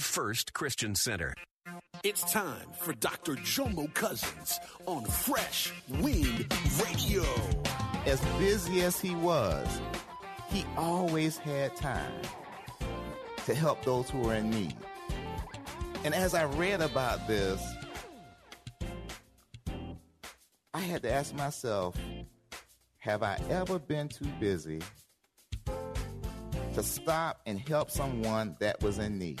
First Christian Center. It's time for Dr. Jomo Cousins on Fresh Wind Radio. As busy as he was, he always had time to help those who were in need. And as I read about this, I had to ask myself, have I ever been too busy to stop and help someone that was in need?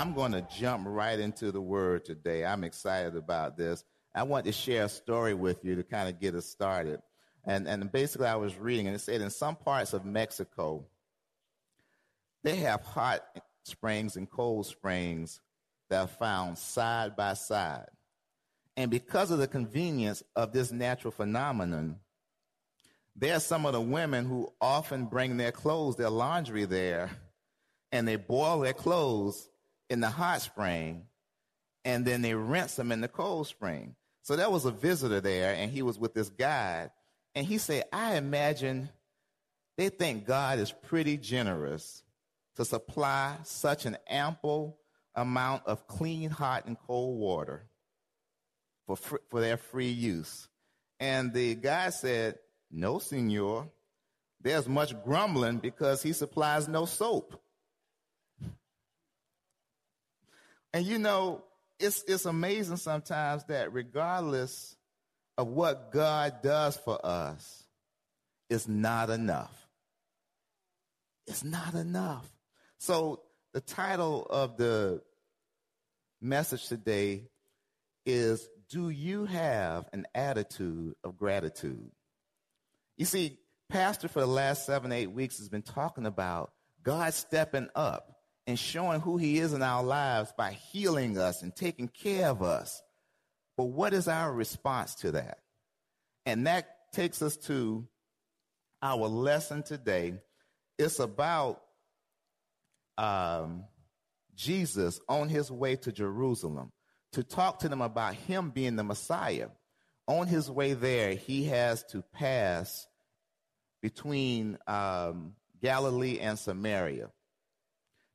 I'm going to jump right into the word today. I'm excited about this. I want to share a story with you to kind of get us started. And, and basically, I was reading, and it said in some parts of Mexico, they have hot springs and cold springs that are found side by side. And because of the convenience of this natural phenomenon, there are some of the women who often bring their clothes, their laundry there, and they boil their clothes in the hot spring, and then they rinse them in the cold spring. So there was a visitor there, and he was with this guide, and he said, I imagine they think God is pretty generous to supply such an ample amount of clean, hot, and cold water for, fr- for their free use. And the guy said, No, senor. There's much grumbling because he supplies no soap. And you know, it's, it's amazing sometimes that regardless of what God does for us, it's not enough. It's not enough. So, the title of the message today is Do you have an attitude of gratitude? You see, Pastor for the last seven, eight weeks has been talking about God stepping up and showing who he is in our lives by healing us and taking care of us. But what is our response to that? And that takes us to our lesson today. It's about um, Jesus on his way to Jerusalem to talk to them about him being the Messiah. On his way there, he has to pass between um, Galilee and Samaria.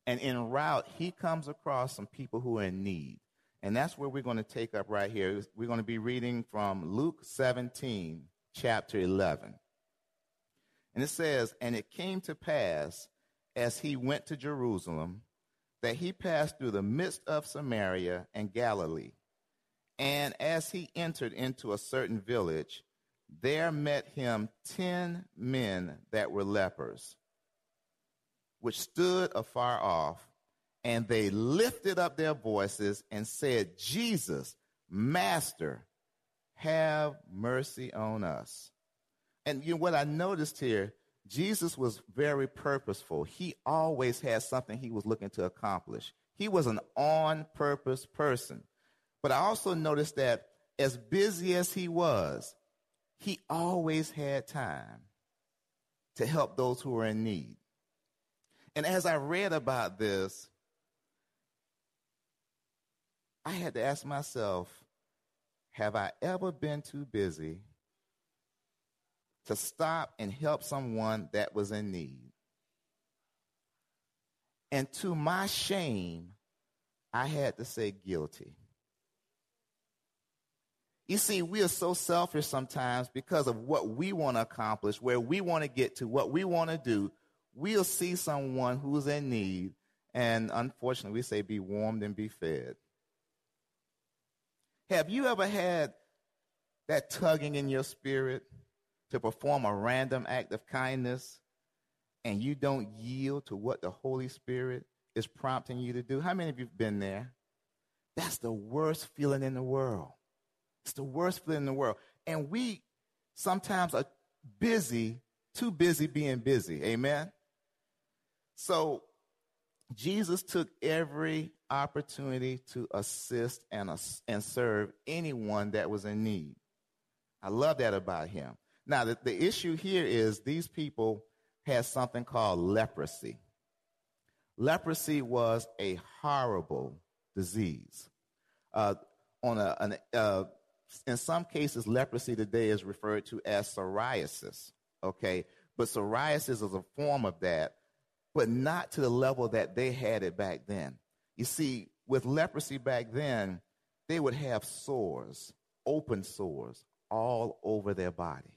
And en route, he comes across some people who are in need. And that's where we're going to take up right here. We're going to be reading from Luke 17, chapter 11. And it says, And it came to pass as he went to Jerusalem that he passed through the midst of Samaria and Galilee. And as he entered into a certain village, there met him ten men that were lepers which stood afar off, and they lifted up their voices and said, Jesus, Master, have mercy on us. And you know what I noticed here, Jesus was very purposeful. He always had something he was looking to accomplish. He was an on purpose person. But I also noticed that as busy as he was, he always had time to help those who were in need. And as I read about this, I had to ask myself, have I ever been too busy to stop and help someone that was in need? And to my shame, I had to say guilty. You see, we are so selfish sometimes because of what we want to accomplish, where we want to get to, what we want to do we'll see someone who's in need And unfortunately, we say be warmed and be fed. Have you ever had that tugging in your spirit to perform a random act of kindness and you don't yield to what the Holy Spirit is prompting you to do? How many of you have been there? That's the worst feeling in the world. It's the worst feeling in the world. And we sometimes are busy, too busy being busy. Amen? So Jesus took every opportunity to assist and, and serve anyone that was in need. I love that about him. Now, the, the issue here is these people had something called leprosy. Leprosy was a horrible disease. Uh, on a, an, uh, in some cases, leprosy today is referred to as psoriasis. Okay, but psoriasis is a form of that, but not to the level that they had it back then. You see, with leprosy back then, they would have sores, open sores, all over their body.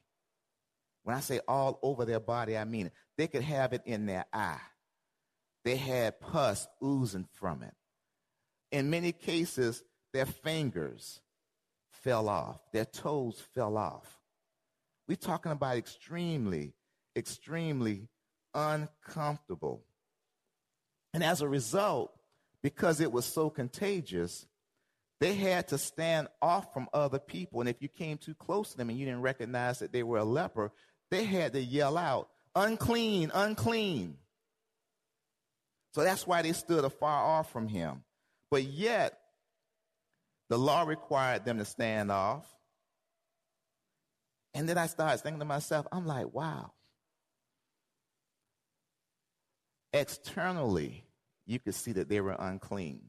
When I say all over their body, I mean they could have it in their eye. They had pus oozing from it. In many cases, their fingers fell off, their toes fell off. We're talking about extremely, extremely uncomfortable. And as a result, because it was so contagious, they had to stand off from other people. And if you came too close to them and you didn't recognize that they were a leper, they had to yell out, unclean, unclean. So that's why they stood afar off from him. But yet, the law required them to stand off. And then I started thinking to myself, I'm like, wow. Externally, you could see that they were unclean.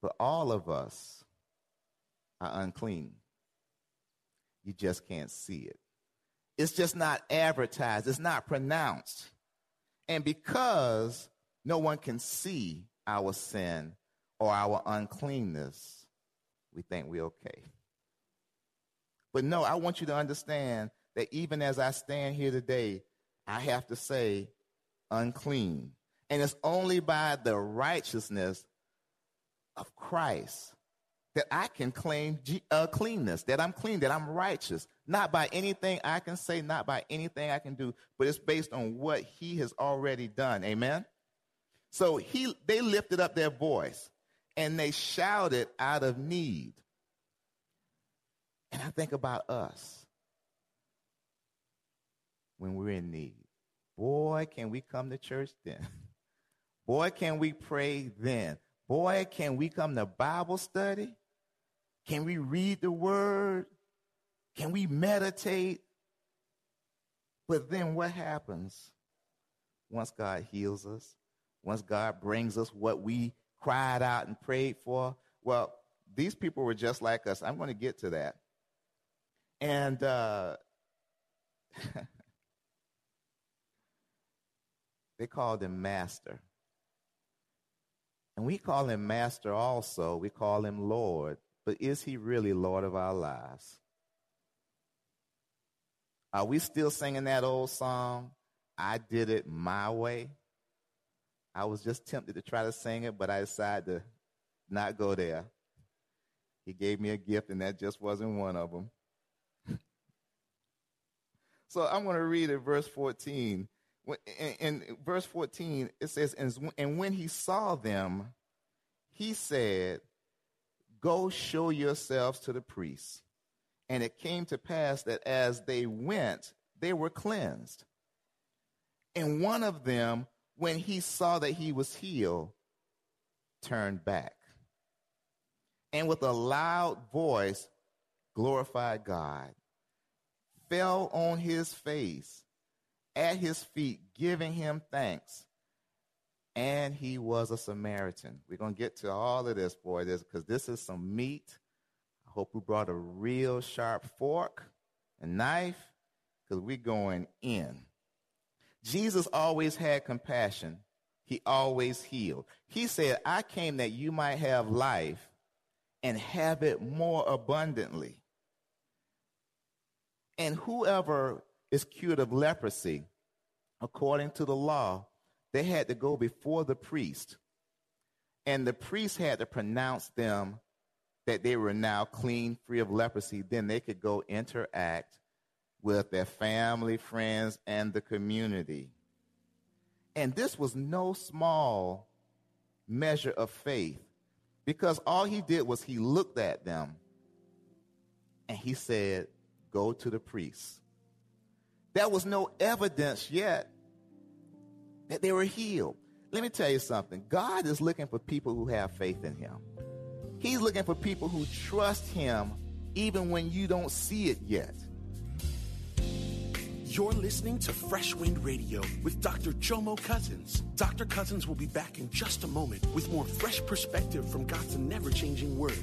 But all of us are unclean. You just can't see it. It's just not advertised, it's not pronounced. And because no one can see our sin or our uncleanness, we think we're okay. But no, I want you to understand that even as I stand here today, I have to say unclean. And it's only by the righteousness of Christ that I can claim uh, cleanness, that I'm clean, that I'm righteous, not by anything I can say, not by anything I can do, but it's based on what He has already done. Amen? So he, they lifted up their voice and they shouted out of need. And I think about us when we're in need. Boy, can we come to church then. Boy, can we pray then. Boy, can we come to Bible study? Can we read the word? Can we meditate? But then what happens once God heals us? Once God brings us what we cried out and prayed for? Well, these people were just like us. I'm going to get to that. And uh, they called him Master. And we call him Master also. We call him Lord. But is he really Lord of our lives? Are we still singing that old song, I Did It My Way? I was just tempted to try to sing it, but I decided to not go there. He gave me a gift, and that just wasn't one of them. so I'm going to read it, verse 14 in, verse 14, it says, And when he saw them, he said, Go show yourselves to the priests. And it came to pass that as they went, they were cleansed. And one of them, when he saw that he was healed, turned back. And with a loud voice, glorified God, fell on his face at his feet, giving him thanks. And he was a Samaritan. We're going to get to all of this, boy, this because this is some meat. I hope we brought a real sharp fork and knife because we're going in. Jesus always had compassion. He always healed. He said, I came that you might have life and have it more abundantly. And whoever is cured of leprosy, according to the law, they had to go before the priest, and the priest had to pronounce them that they were now clean, free of leprosy. Then they could go interact with their family, friends, and the community. And this was no small measure of faith because all he did was he looked at them and he said, Go to the priest. There was no evidence yet that they were healed. Let me tell you something God is looking for people who have faith in him. He's looking for people who trust him even when you don't see it yet. You're listening to Fresh Wind Radio with Dr. Jomo Cousins. Dr. Cousins will be back in just a moment with more fresh perspective from God's never changing word.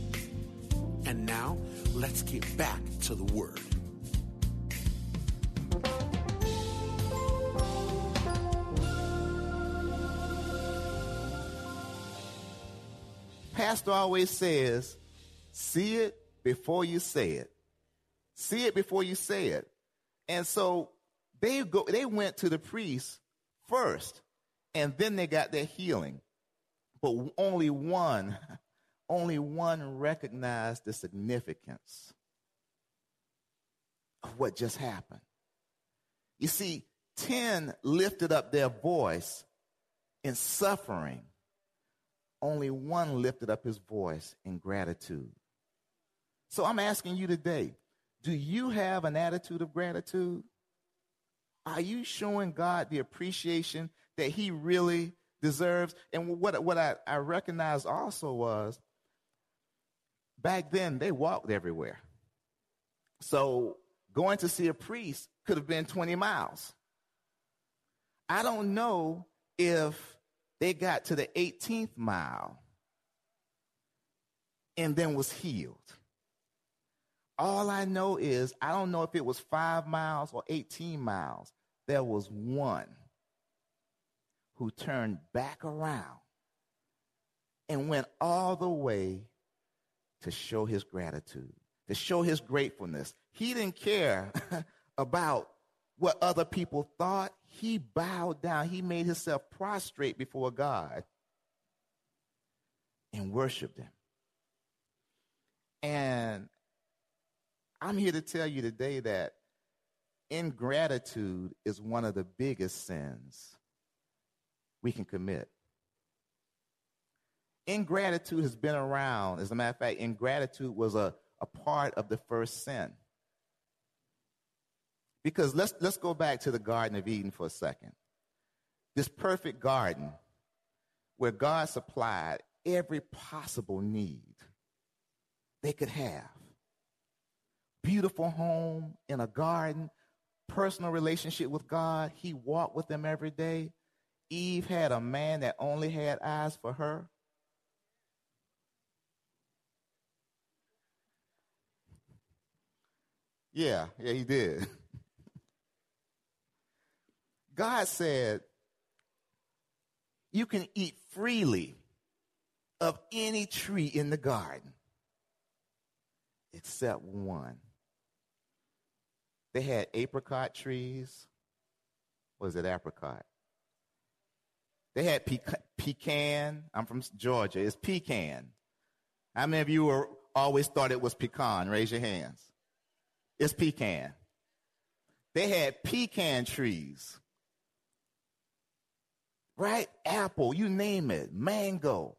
And now, let's get back to the Word. Pastor always says, see it before you say it. See it before you say it. And so they go they went to the priest first, and then they got their healing. But only one, only one recognized the significance of what just happened. You see, 10 lifted up their voice in suffering only one lifted up his voice in gratitude. So I'm asking you today do you have an attitude of gratitude? Are you showing God the appreciation that he really deserves? And what, what I, I recognized also was back then they walked everywhere. So going to see a priest could have been 20 miles. I don't know if they got to the 18th mile and then was healed. All I know is I don't know if it was five miles or 18 miles. There was one who turned back around and went all the way to show his gratitude, to show his gratefulness. He didn't care about what other people thought he bowed down. He made himself prostrate before God and worshiped him. And I'm here to tell you today that ingratitude is one of the biggest sins we can commit. Ingratitude has been around. As a matter of fact, ingratitude was a, a part of the first sin. Because let's, let's go back to the Garden of Eden for a second. This perfect garden where God supplied every possible need they could have. Beautiful home in a garden, personal relationship with God. He walked with them every day. Eve had a man that only had eyes for her. Yeah, yeah, he did. God said, You can eat freely of any tree in the garden. except one. They had apricot trees. Was it apricot? They had pecan. I'm from Georgia. It's pecan. How many of you were, always thought it was pecan? Raise your hands. It's pecan. They had pecan trees. Right? Apple, you name it, mango.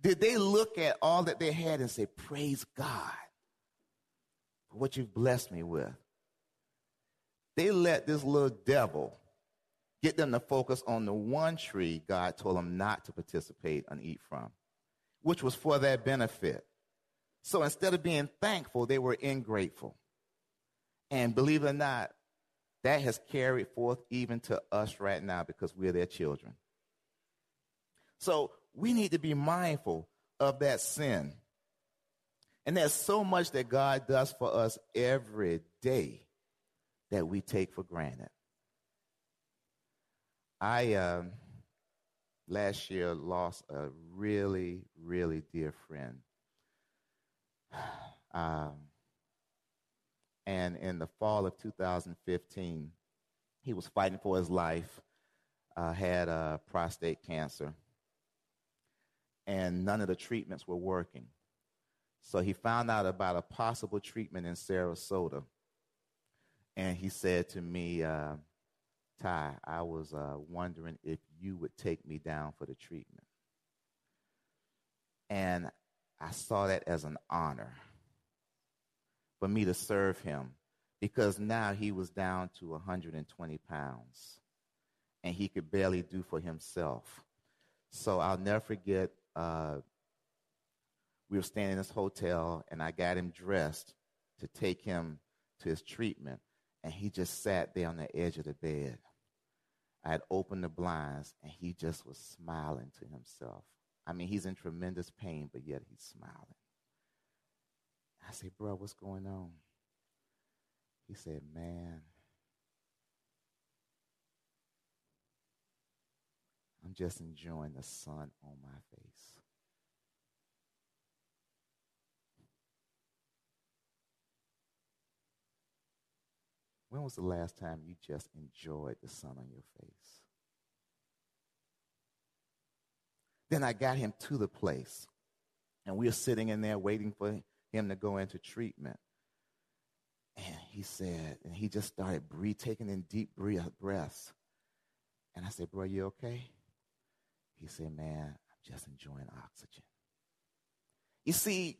Did they look at all that they had and say, Praise God for what you've blessed me with? They let this little devil get them to focus on the one tree God told them not to participate and eat from, which was for their benefit. So instead of being thankful, they were ingrateful. And believe it or not, that has carried forth even to us right now because we're their children. So we need to be mindful of that sin. And there's so much that God does for us every day that we take for granted. I um, last year lost a really, really dear friend. Um, and in the fall of 2015, he was fighting for his life, uh, had uh, prostate cancer, and none of the treatments were working. So he found out about a possible treatment in Sarasota. And he said to me, uh, Ty, I was uh, wondering if you would take me down for the treatment. And I saw that as an honor for me to serve him because now he was down to 120 pounds and he could barely do for himself. So I'll never forget uh, we were staying in this hotel, and I got him dressed to take him to his treatment, and he just sat there on the edge of the bed. I had opened the blinds, and he just was smiling to himself. I mean, he's in tremendous pain, but yet he's smiling. I said, Bro, what's going on? He said, Man, I'm just enjoying the sun on my face. When was the last time you just enjoyed the sun on your face? Then I got him to the place, and we were sitting in there waiting for him to go into treatment. And he said, and he just started breathe, taking in deep breaths. And I said, Bro, you okay? He said, Man, I'm just enjoying oxygen. You see,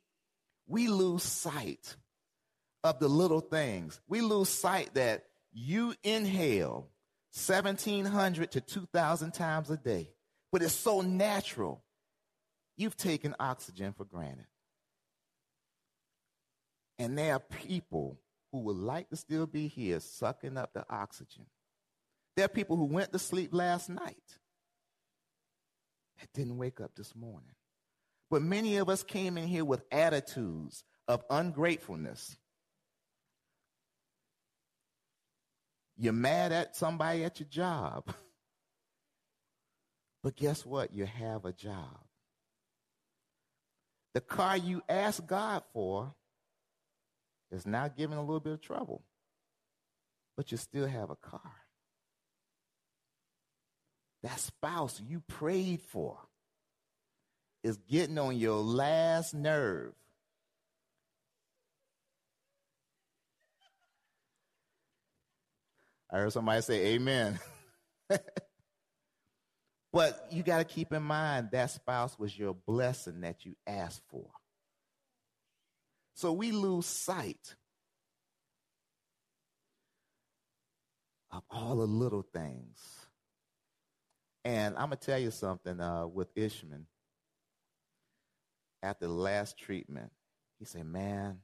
we lose sight of the little things. We lose sight that you inhale 1,700 to 2,000 times a day, but it's so natural. You've taken oxygen for granted. And there are people who would like to still be here sucking up the oxygen. There are people who went to sleep last night that didn't wake up this morning. But many of us came in here with attitudes of ungratefulness. You're mad at somebody at your job. But guess what? You have a job. The car you asked God for is now giving a little bit of trouble. But you still have a car. That spouse you prayed for is getting on your last nerve. I heard somebody say amen. but you got to keep in mind that spouse was your blessing that you asked for. So we lose sight of all the little things and I'm going to tell you something uh, with Ishman. After the last treatment, he said, Man,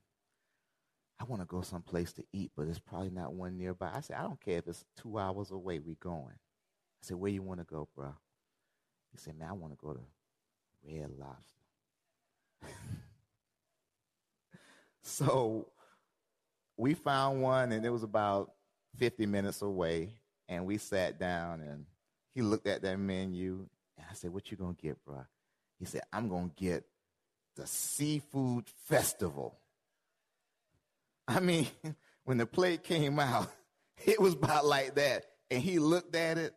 I want to go someplace to eat, but there's probably not one nearby. I said, I don't care if it's two hours away, we going. I said, Where you want to go, bro? He said, Man, I want to go to Red Lobster. so we found one, and it was about 50 minutes away, and we sat down and he looked at that menu and I said, What you gonna get, bro? He said, I'm gonna get the seafood festival. I mean, when the plate came out, it was about like that. And he looked at it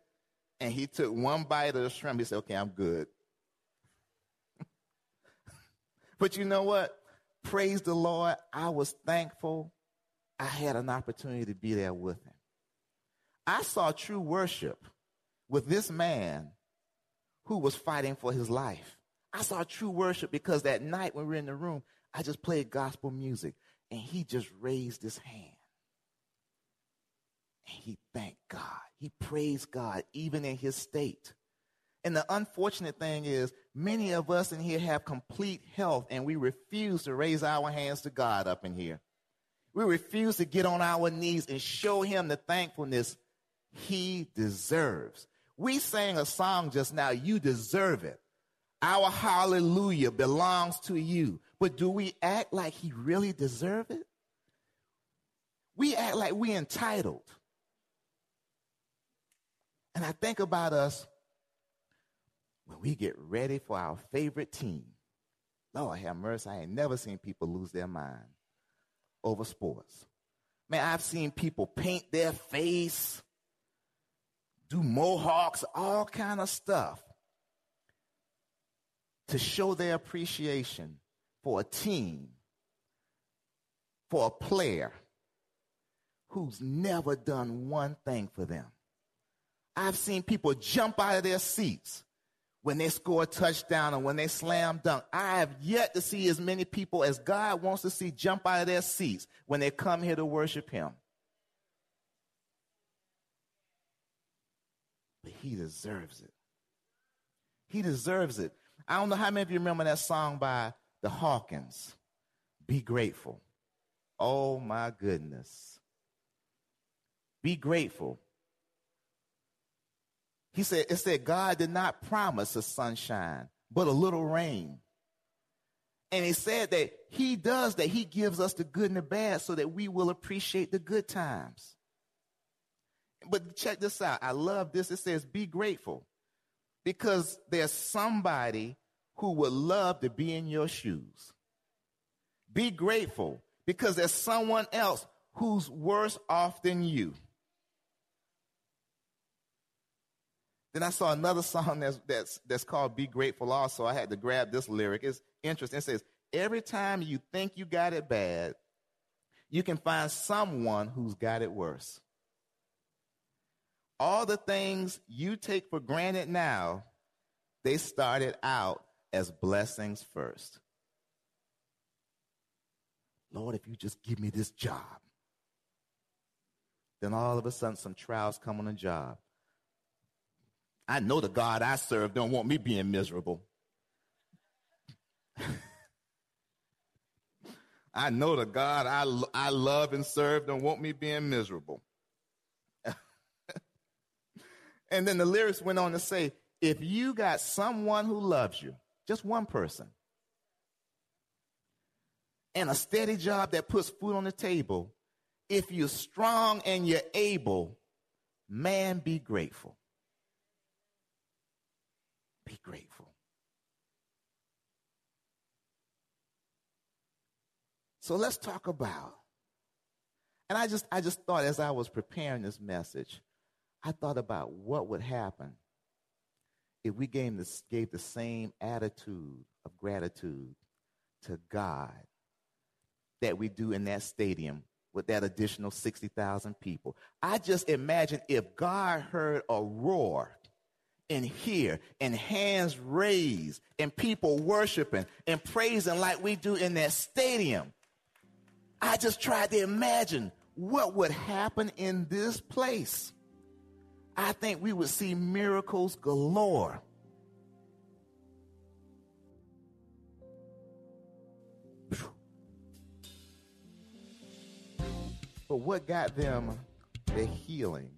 and he took one bite of the shrimp. He said, Okay, I'm good. but you know what? Praise the Lord. I was thankful I had an opportunity to be there with him. I saw true worship with this man who was fighting for his life. I saw true worship because that night when we were in the room, I just played gospel music and he just raised his hand. And he thanked God. He praised God even in his state. And the unfortunate thing is, many of us in here have complete health and we refuse to raise our hands to God up in here. We refuse to get on our knees and show him the thankfulness he deserves. We sang a song just now, You Deserve It. Our hallelujah belongs to you. But do we act like he really deserve it? We act like we're entitled. And I think about us when we get ready for our favorite team. Lord have mercy, I ain't never seen people lose their mind over sports. Man, I've seen people paint their face, do mohawks, all kind of stuff to show their appreciation for a team, for a player who's never done one thing for them. I've seen people jump out of their seats when they score a touchdown and when they slam dunk. I have yet to see as many people as God wants to see jump out of their seats when they come here to worship Him. But He deserves it. He deserves it. I don't know how many of you remember that song by the Hawkins, Be Grateful. Oh my goodness. Be grateful. He said, it said, God did not promise a sunshine, but a little rain. And he said that he does that. He gives us the good and the bad so that we will appreciate the good times. But check this out. I love this. It says, be grateful because there's somebody who would love to be in your shoes. Be grateful because there's someone else who's worse off than you. Then I saw another song that's, that's, that's called Be Grateful also. I had to grab this lyric. It's interesting. It says, Every time you think you got it bad, you can find someone who's got it worse. All the things you take for granted now, they started out as blessings first. Lord, if you just give me this job. Then all of a sudden, some trials come on the job. I know the God I serve don't want me being miserable. I know the God I, I love and serve don't want me being miserable. and then the lyrics went on to say, if you got someone who loves you, just one person, and a steady job that puts food on the table, if you're strong and you're able, man, be grateful. Be grateful. So let's talk about. And I just I just thought as I was preparing this message, I thought about what would happen if we gave, gave the same attitude of gratitude to God that we do in that stadium with that additional 60,000 people. I just imagine if God heard a roar and here and hands raised and people worshiping and praising like we do in that stadium. I just tried to imagine what would happen in this place. I think we would see miracles galore. But what got them the healing?